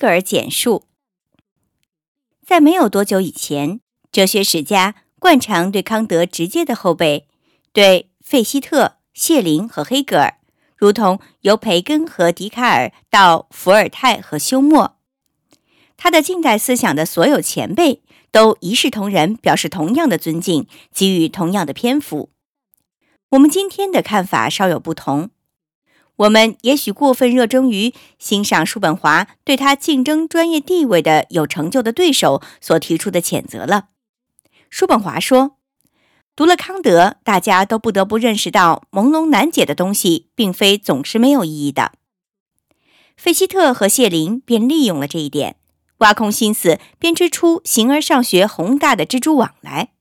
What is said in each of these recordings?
格尔简述。在没有多久以前，哲学史家惯常对康德直接的后辈，对费希特、谢林和黑格尔，如同由培根和笛卡尔到伏尔泰和休谟，他的近代思想的所有前辈，都一视同仁，表示同样的尊敬，给予同样的篇幅。我们今天的看法稍有不同。我们也许过分热衷于欣赏叔本华对他竞争专业地位的有成就的对手所提出的谴责了。叔本华说：“读了康德，大家都不得不认识到，朦胧难解的东西并非总是没有意义的。”费希特和谢林便利用了这一点，挖空心思编织出形而上学宏大的蜘蛛网来。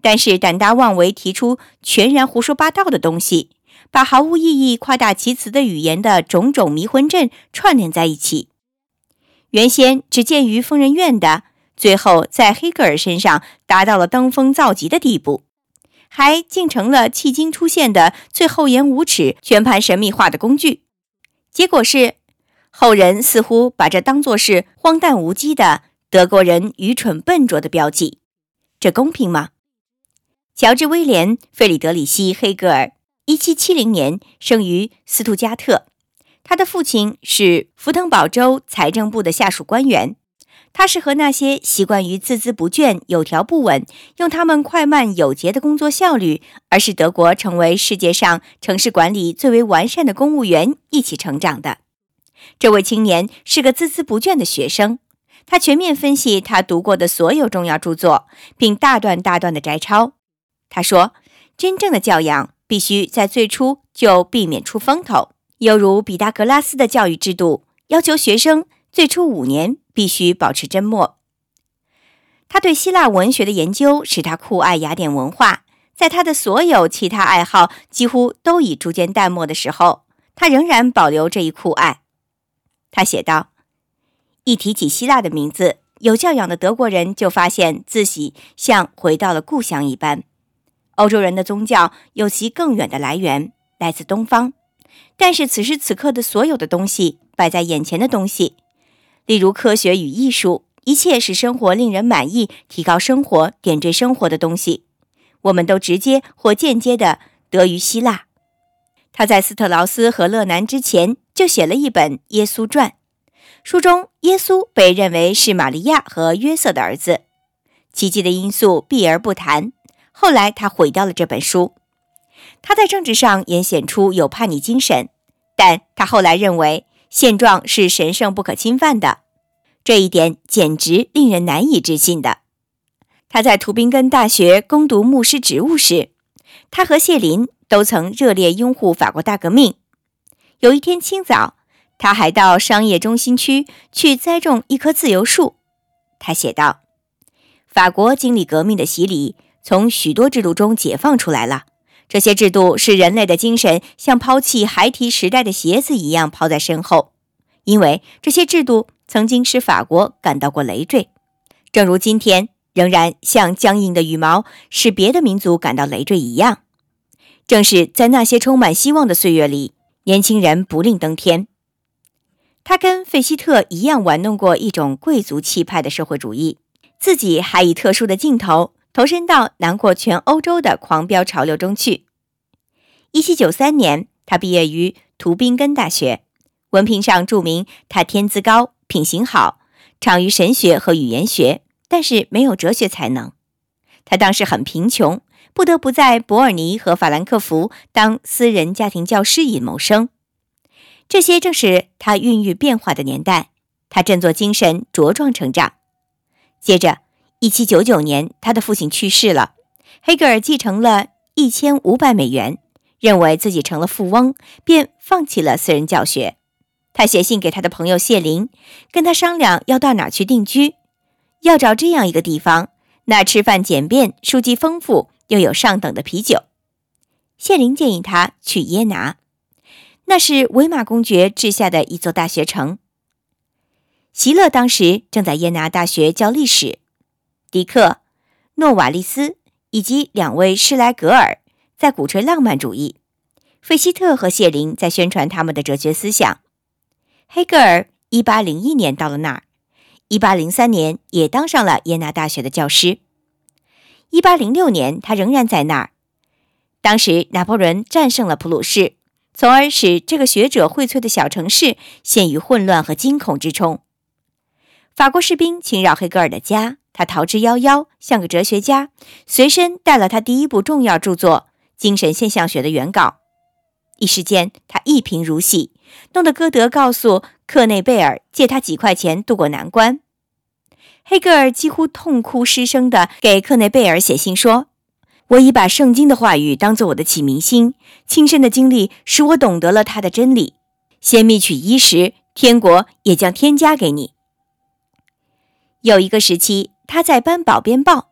但是胆大妄为，提出全然胡说八道的东西。把毫无意义、夸大其词的语言的种种迷魂阵串联在一起，原先只见于疯人院的，最后在黑格尔身上达到了登峰造极的地步，还竟成了迄今出现的最厚颜无耻、全盘神秘化的工具。结果是，后人似乎把这当作是荒诞无稽的德国人愚蠢笨拙的标记，这公平吗？乔治·威廉·费里德里希·黑格尔。一七七零年生于斯图加特，他的父亲是福腾堡州财政部的下属官员。他是和那些习惯于孜孜不倦、有条不紊，用他们快慢有节的工作效率，而使德国成为世界上城市管理最为完善的公务员一起成长的。这位青年是个孜孜不倦的学生。他全面分析他读过的所有重要著作，并大段大段的摘抄。他说：“真正的教养。”必须在最初就避免出风头，犹如毕达哥拉斯的教育制度要求学生最初五年必须保持缄默。他对希腊文学的研究使他酷爱雅典文化，在他的所有其他爱好几乎都已逐渐淡漠的时候，他仍然保留这一酷爱。他写道：“一提起希腊的名字，有教养的德国人就发现自己像回到了故乡一般。”欧洲人的宗教有其更远的来源，来自东方。但是此时此刻的所有的东西，摆在眼前的东西，例如科学与艺术，一切使生活令人满意、提高生活、点缀生活的东西，我们都直接或间接的得于希腊。他在斯特劳斯和勒南之前就写了一本《耶稣传》，书中耶稣被认为是玛利亚和约瑟的儿子，奇迹的因素避而不谈。后来，他毁掉了这本书。他在政治上也显出有叛逆精神，但他后来认为现状是神圣不可侵犯的，这一点简直令人难以置信的。他在图宾根大学攻读牧师职务时，他和谢林都曾热烈拥护法国大革命。有一天清早，他还到商业中心区去栽种一棵自由树。他写道：“法国经历革命的洗礼。”从许多制度中解放出来了，这些制度是人类的精神像抛弃孩提时代的鞋子一样抛在身后，因为这些制度曾经使法国感到过累赘，正如今天仍然像僵硬的羽毛使别的民族感到累赘一样。正是在那些充满希望的岁月里，年轻人不吝登天。他跟费希特一样玩弄过一种贵族气派的社会主义，自己还以特殊的镜头。投身到囊括全欧洲的狂飙潮流中去。一七九三年，他毕业于图宾根大学，文凭上注明他天资高、品行好，长于神学和语言学，但是没有哲学才能。他当时很贫穷，不得不在伯尔尼和法兰克福当私人家庭教师以谋生。这些正是他孕育变化的年代，他振作精神，茁壮成长。接着。一七九九年，他的父亲去世了，黑格尔继承了一千五百美元，认为自己成了富翁，便放弃了私人教学。他写信给他的朋友谢林，跟他商量要到哪去定居，要找这样一个地方，那吃饭简便，书籍丰富，又有上等的啤酒。谢林建议他去耶拿，那是维玛公爵治下的一座大学城。席勒当时正在耶拿大学教历史。迪克、诺瓦利斯以及两位施莱格尔在鼓吹浪漫主义，费希特和谢林在宣传他们的哲学思想。黑格尔一八零一年到了那儿，一八零三年也当上了耶拿大学的教师。一八零六年，他仍然在那儿。当时拿破仑战胜了普鲁士，从而使这个学者荟萃的小城市陷于混乱和惊恐之中。法国士兵侵扰黑格尔的家，他逃之夭夭，像个哲学家，随身带了他第一部重要著作《精神现象学》的原稿。一时间，他一贫如洗，弄得歌德告诉克内贝尔借他几块钱渡过难关。黑格尔几乎痛哭失声地给克内贝尔写信说：“我已把圣经的话语当作我的启明星，亲身的经历使我懂得了他的真理。先觅取衣食，天国也将添加给你。”有一个时期，他在班堡编报；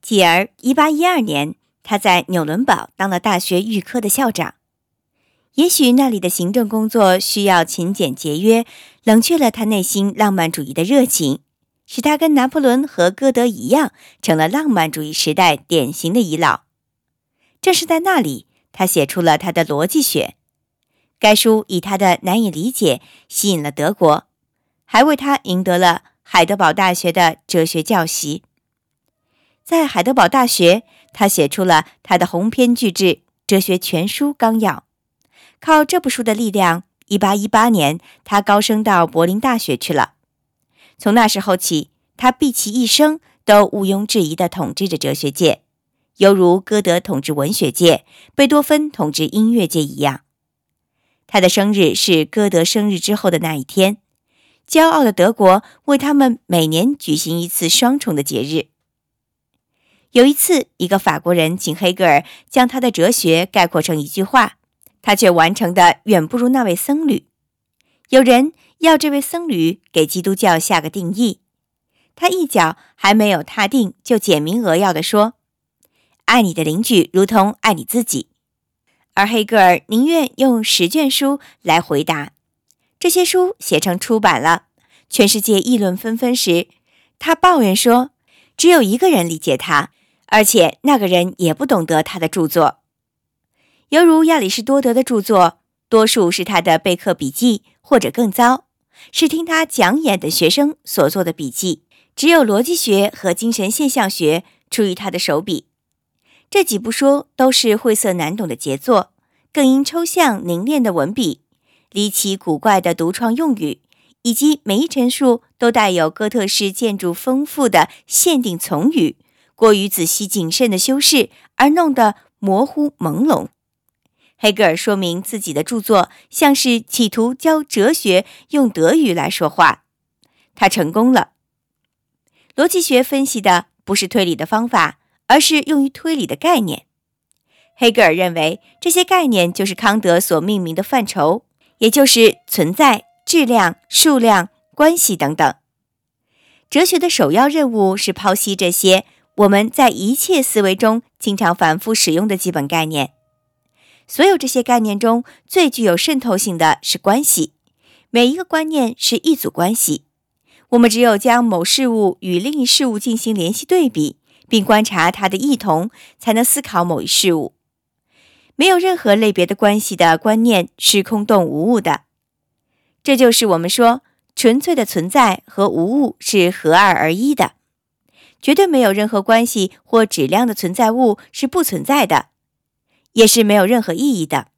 继而，1812年，他在纽伦堡当了大学预科的校长。也许那里的行政工作需要勤俭节约，冷却了他内心浪漫主义的热情，使他跟拿破仑和歌德一样，成了浪漫主义时代典型的遗老。正是在那里，他写出了他的《逻辑学》。该书以他的难以理解吸引了德国，还为他赢得了海德堡大学的哲学教习。在海德堡大学，他写出了他的鸿篇巨制《哲学全书纲要》。靠这部书的力量，1818年，他高升到柏林大学去了。从那时候起，他毕其一生都毋庸置疑地统治着哲学界，犹如歌德统治文学界、贝多芬统治音乐界一样。他的生日是歌德生日之后的那一天。骄傲的德国为他们每年举行一次双重的节日。有一次，一个法国人请黑格尔将他的哲学概括成一句话。他却完成的远不如那位僧侣。有人要这位僧侣给基督教下个定义，他一脚还没有踏定，就简明扼要地说：“爱你的邻居如同爱你自己。”而黑格尔宁愿用十卷书来回答。这些书写成出版了，全世界议论纷纷时，他抱怨说：“只有一个人理解他，而且那个人也不懂得他的著作。”犹如亚里士多德的著作，多数是他的备课笔记，或者更糟，是听他讲演的学生所做的笔记。只有逻辑学和精神现象学出于他的手笔。这几部书都是晦涩难懂的杰作，更因抽象凝练的文笔、离奇古怪的独创用语，以及每一陈述都带有哥特式建筑丰富的限定从语，过于仔细谨慎的修饰，而弄得模糊朦胧。黑格尔说明自己的著作像是企图教哲学用德语来说话，他成功了。逻辑学分析的不是推理的方法，而是用于推理的概念。黑格尔认为这些概念就是康德所命名的范畴，也就是存在、质量、数量、关系等等。哲学的首要任务是剖析这些我们在一切思维中经常反复使用的基本概念。所有这些概念中最具有渗透性的是关系，每一个观念是一组关系。我们只有将某事物与另一事物进行联系对比，并观察它的异同，才能思考某一事物。没有任何类别的关系的观念是空洞无物的。这就是我们说纯粹的存在和无物是合二而一的。绝对没有任何关系或质量的存在物是不存在的。也是没有任何意义的。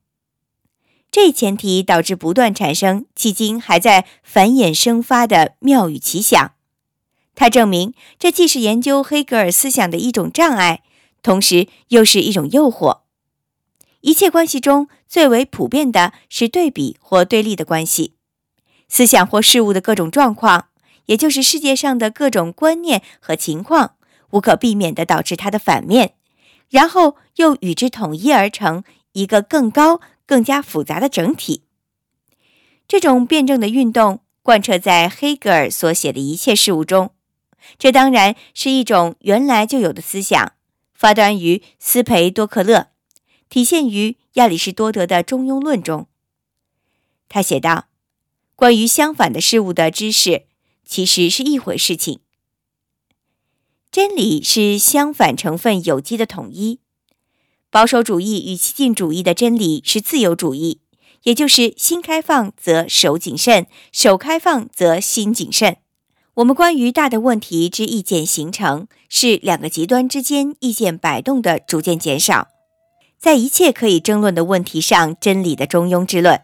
这一前提导致不断产生迄今还在繁衍生发的妙语奇想。它证明这既是研究黑格尔思想的一种障碍，同时又是一种诱惑。一切关系中最为普遍的是对比或对立的关系。思想或事物的各种状况，也就是世界上的各种观念和情况，无可避免地导致它的反面。然后又与之统一而成一个更高、更加复杂的整体。这种辩证的运动贯彻在黑格尔所写的一切事物中。这当然是一种原来就有的思想，发端于斯培多克勒，体现于亚里士多德的《中庸论》中。他写道：“关于相反的事物的知识，其实是一回事情。”真理是相反成分有机的统一。保守主义与激进主义的真理是自由主义，也就是心开放则手谨慎，手开放则心谨慎。我们关于大的问题之意见形成，是两个极端之间意见摆动的逐渐减少，在一切可以争论的问题上，真理的中庸之论。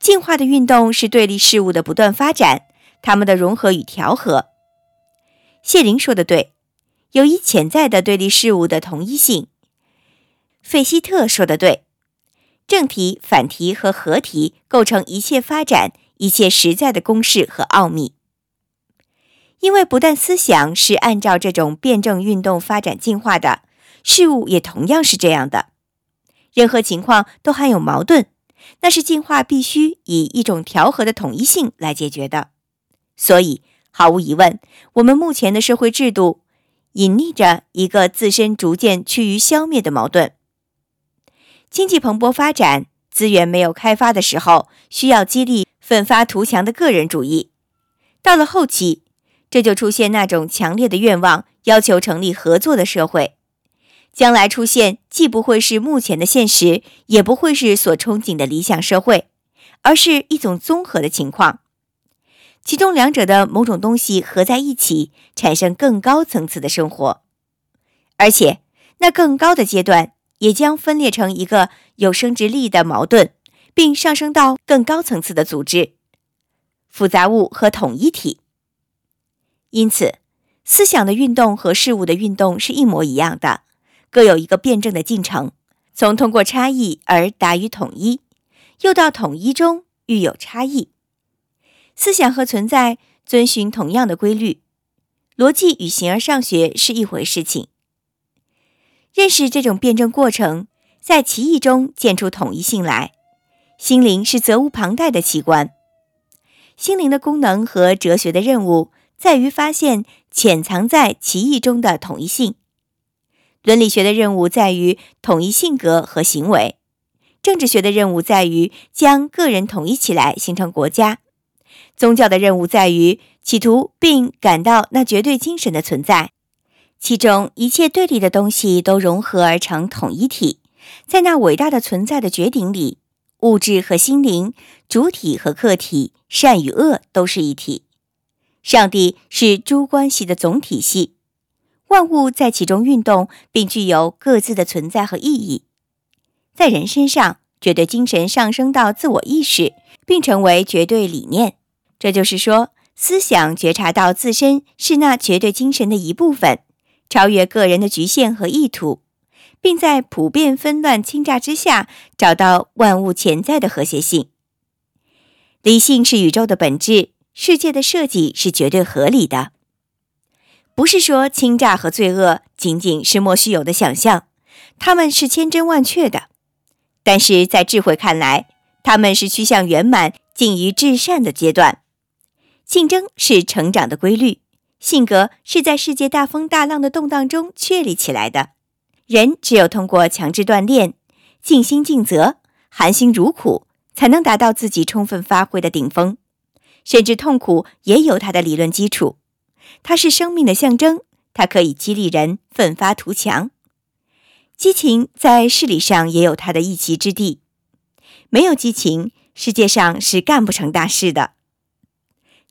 进化的运动是对立事物的不断发展，它们的融合与调和。谢林说的对，有一潜在的对立事物的同一性。费希特说的对，正题、反题和合题构成一切发展、一切实在的公式和奥秘。因为不但思想是按照这种辩证运动发展进化的，事物也同样是这样的。任何情况都含有矛盾，那是进化必须以一种调和的统一性来解决的。所以，毫无疑问，我们目前的社会制度隐匿着一个自身逐渐趋于消灭的矛盾。经济蓬勃发展、资源没有开发的时候，需要激励奋发图强的个人主义；到了后期，这就出现那种强烈的愿望，要求成立合作的社会。将来出现，既不会是目前的现实，也不会是所憧憬的理想社会，而是一种综合的情况，其中两者的某种东西合在一起，产生更高层次的生活。而且，那更高的阶段也将分裂成一个有生殖力的矛盾，并上升到更高层次的组织、复杂物和统一体。因此，思想的运动和事物的运动是一模一样的，各有一个辩证的进程，从通过差异而达于统一，又到统一中遇有差异。思想和存在遵循同样的规律，逻辑与形而上学是一回事情。认识这种辩证过程，在奇异中见出统一性来。心灵是责无旁贷的器官，心灵的功能和哲学的任务。在于发现潜藏在奇异中的统一性，伦理学的任务在于统一性格和行为，政治学的任务在于将个人统一起来形成国家，宗教的任务在于企图并感到那绝对精神的存在，其中一切对立的东西都融合而成统一体，在那伟大的存在的绝顶里，物质和心灵，主体和客体，善与恶都是一体。上帝是诸关系的总体系，万物在其中运动，并具有各自的存在和意义。在人身上，绝对精神上升到自我意识，并成为绝对理念。这就是说，思想觉察到自身是那绝对精神的一部分，超越个人的局限和意图，并在普遍纷乱倾轧之下找到万物潜在的和谐性。理性是宇宙的本质。世界的设计是绝对合理的，不是说欺诈和罪恶仅仅是莫须有的想象，他们是千真万确的。但是在智慧看来，他们是趋向圆满、近于至善的阶段。竞争是成长的规律，性格是在世界大风大浪的动荡中确立起来的。人只有通过强制锻炼、尽心尽责、含辛茹苦，才能达到自己充分发挥的顶峰。甚至痛苦也有它的理论基础，它是生命的象征，它可以激励人奋发图强。激情在事理上也有它的一席之地，没有激情，世界上是干不成大事的。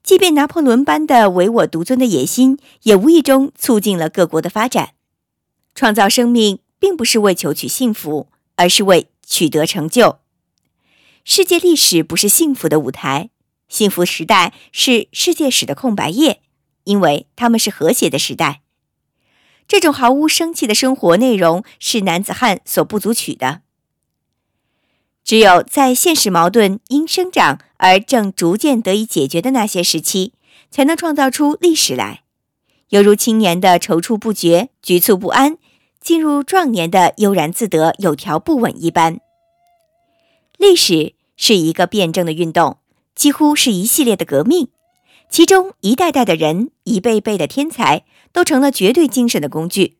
即便拿破仑般的唯我独尊的野心，也无意中促进了各国的发展。创造生命并不是为求取幸福，而是为取得成就。世界历史不是幸福的舞台。幸福时代是世界史的空白页，因为他们是和谐的时代。这种毫无生气的生活内容是男子汉所不足取的。只有在现实矛盾因生长而正逐渐得以解决的那些时期，才能创造出历史来，犹如青年的踌躇不决、局促不安，进入壮年的悠然自得、有条不紊一般。历史是一个辩证的运动。几乎是一系列的革命，其中一代代的人、一辈辈的天才都成了绝对精神的工具。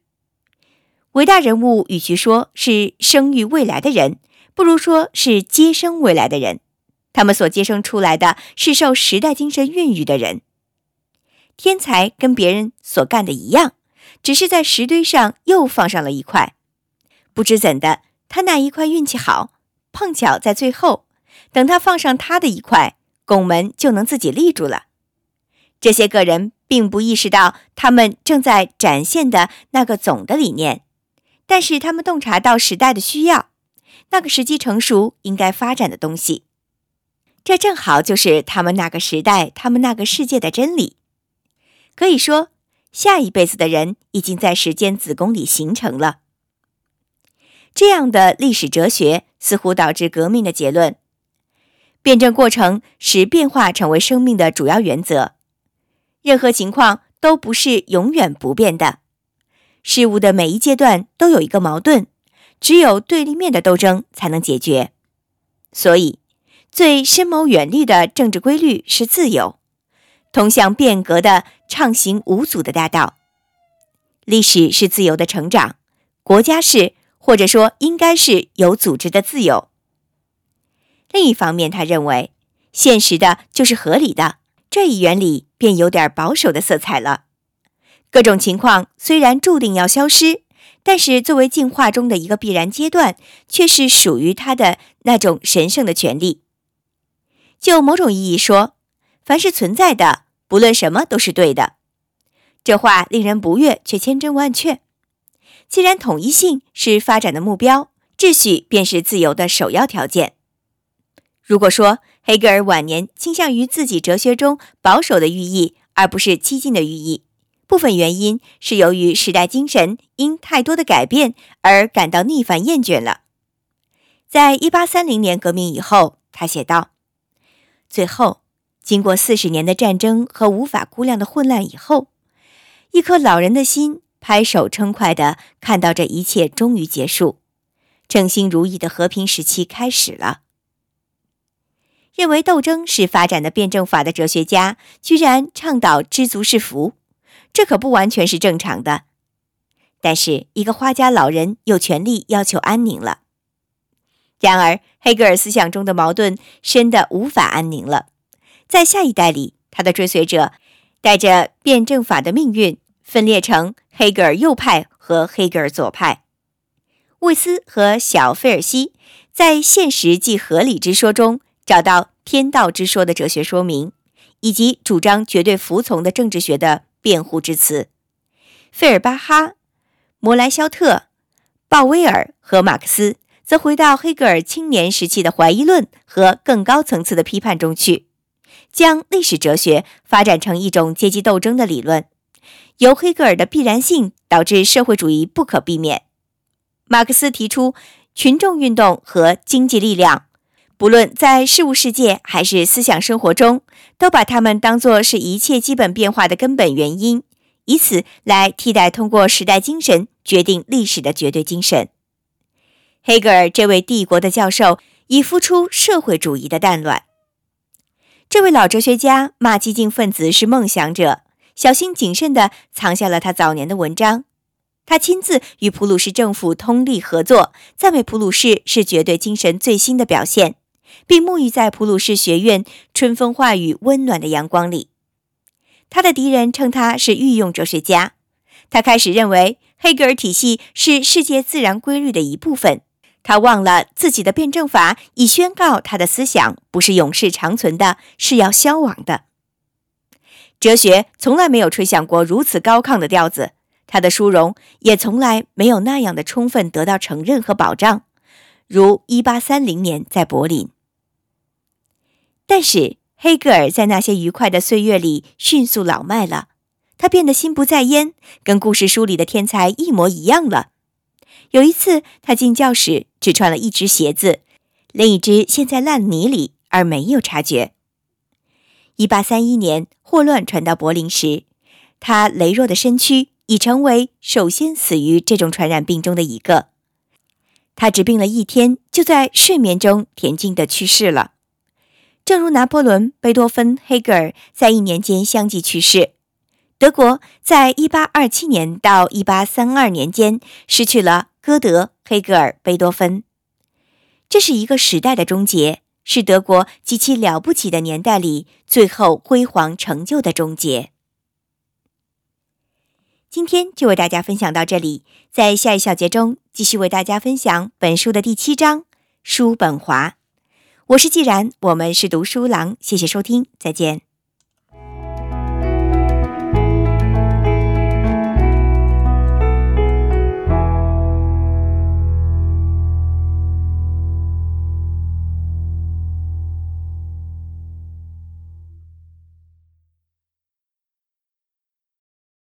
伟大人物与其说是生育未来的人，不如说是接生未来的人。他们所接生出来的是受时代精神孕育的人。天才跟别人所干的一样，只是在石堆上又放上了一块。不知怎的，他那一块运气好，碰巧在最后。等他放上他的一块，拱门就能自己立住了。这些个人并不意识到他们正在展现的那个总的理念，但是他们洞察到时代的需要，那个时机成熟应该发展的东西。这正好就是他们那个时代、他们那个世界的真理。可以说，下一辈子的人已经在时间子宫里形成了。这样的历史哲学似乎导致革命的结论：辩证过程使变化成为生命的主要原则。任何情况都不是永远不变的，事物的每一阶段都有一个矛盾，只有对立面的斗争才能解决。所以，最深谋远虑的政治规律是自由，通向变革的畅行无阻的大道。历史是自由的成长，国家是，或者说应该是有组织的自由。另一方面，他认为，现实的就是合理的。这一原理便有点保守的色彩了。各种情况虽然注定要消失，但是作为进化中的一个必然阶段，却是属于它的那种神圣的权利。就某种意义说，凡是存在的，不论什么都是对的。这话令人不悦，却千真万确。既然统一性是发展的目标，秩序便是自由的首要条件。如果说黑格尔晚年倾向于自己哲学中保守的寓意，而不是激进的寓意，部分原因是由于时代精神因太多的改变而感到逆反厌倦了。在一八三零年革命以后，他写道：“最后，经过四十年的战争和无法估量的混乱以后，一颗老人的心拍手称快地看到这一切终于结束，称心如意的和平时期开始了。”认为斗争是发展的辩证法的哲学家，居然倡导知足是福，这可不完全是正常的。但是，一个花家老人有权利要求安宁了。然而，黑格尔思想中的矛盾深得无法安宁了。在下一代里，他的追随者带着辩证法的命运分裂成黑格尔右派和黑格尔左派。魏斯和小费尔西在现实即合理之说中。找到天道之说的哲学说明，以及主张绝对服从的政治学的辩护之词。费尔巴哈、摩莱肖特、鲍威尔和马克思则回到黑格尔青年时期的怀疑论和更高层次的批判中去，将历史哲学发展成一种阶级斗争的理论，由黑格尔的必然性导致社会主义不可避免。马克思提出群众运动和经济力量。不论在事物世界还是思想生活中，都把它们当作是一切基本变化的根本原因，以此来替代通过时代精神决定历史的绝对精神。黑格尔这位帝国的教授已孵出社会主义的蛋卵。这位老哲学家骂激进分子是梦想者，小心谨慎地藏下了他早年的文章。他亲自与普鲁士政府通力合作，赞美普鲁士是绝对精神最新的表现。并沐浴在普鲁士学院春风化雨、温暖的阳光里。他的敌人称他是御用哲学家。他开始认为黑格尔体系是世界自然规律的一部分。他忘了自己的辩证法已宣告他的思想不是永世长存的，是要消亡的。哲学从来没有吹响过如此高亢的调子，他的殊荣也从来没有那样的充分得到承认和保障，如1830年在柏林。但是黑格尔在那些愉快的岁月里迅速老迈了，他变得心不在焉，跟故事书里的天才一模一样了。有一次，他进教室只穿了一只鞋子，另一只陷在烂泥里，而没有察觉。一八三一年，霍乱传到柏林时，他羸弱的身躯已成为首先死于这种传染病中的一个。他只病了一天，就在睡眠中恬静的去世了。正如拿破仑、贝多芬、黑格尔在一年间相继去世，德国在1827年到1832年间失去了歌德、黑格尔、贝多芬。这是一个时代的终结，是德国极其了不起的年代里最后辉煌成就的终结。今天就为大家分享到这里，在下一小节中继续为大家分享本书的第七章——叔本华。我是既然，我们是读书郎，谢谢收听，再见。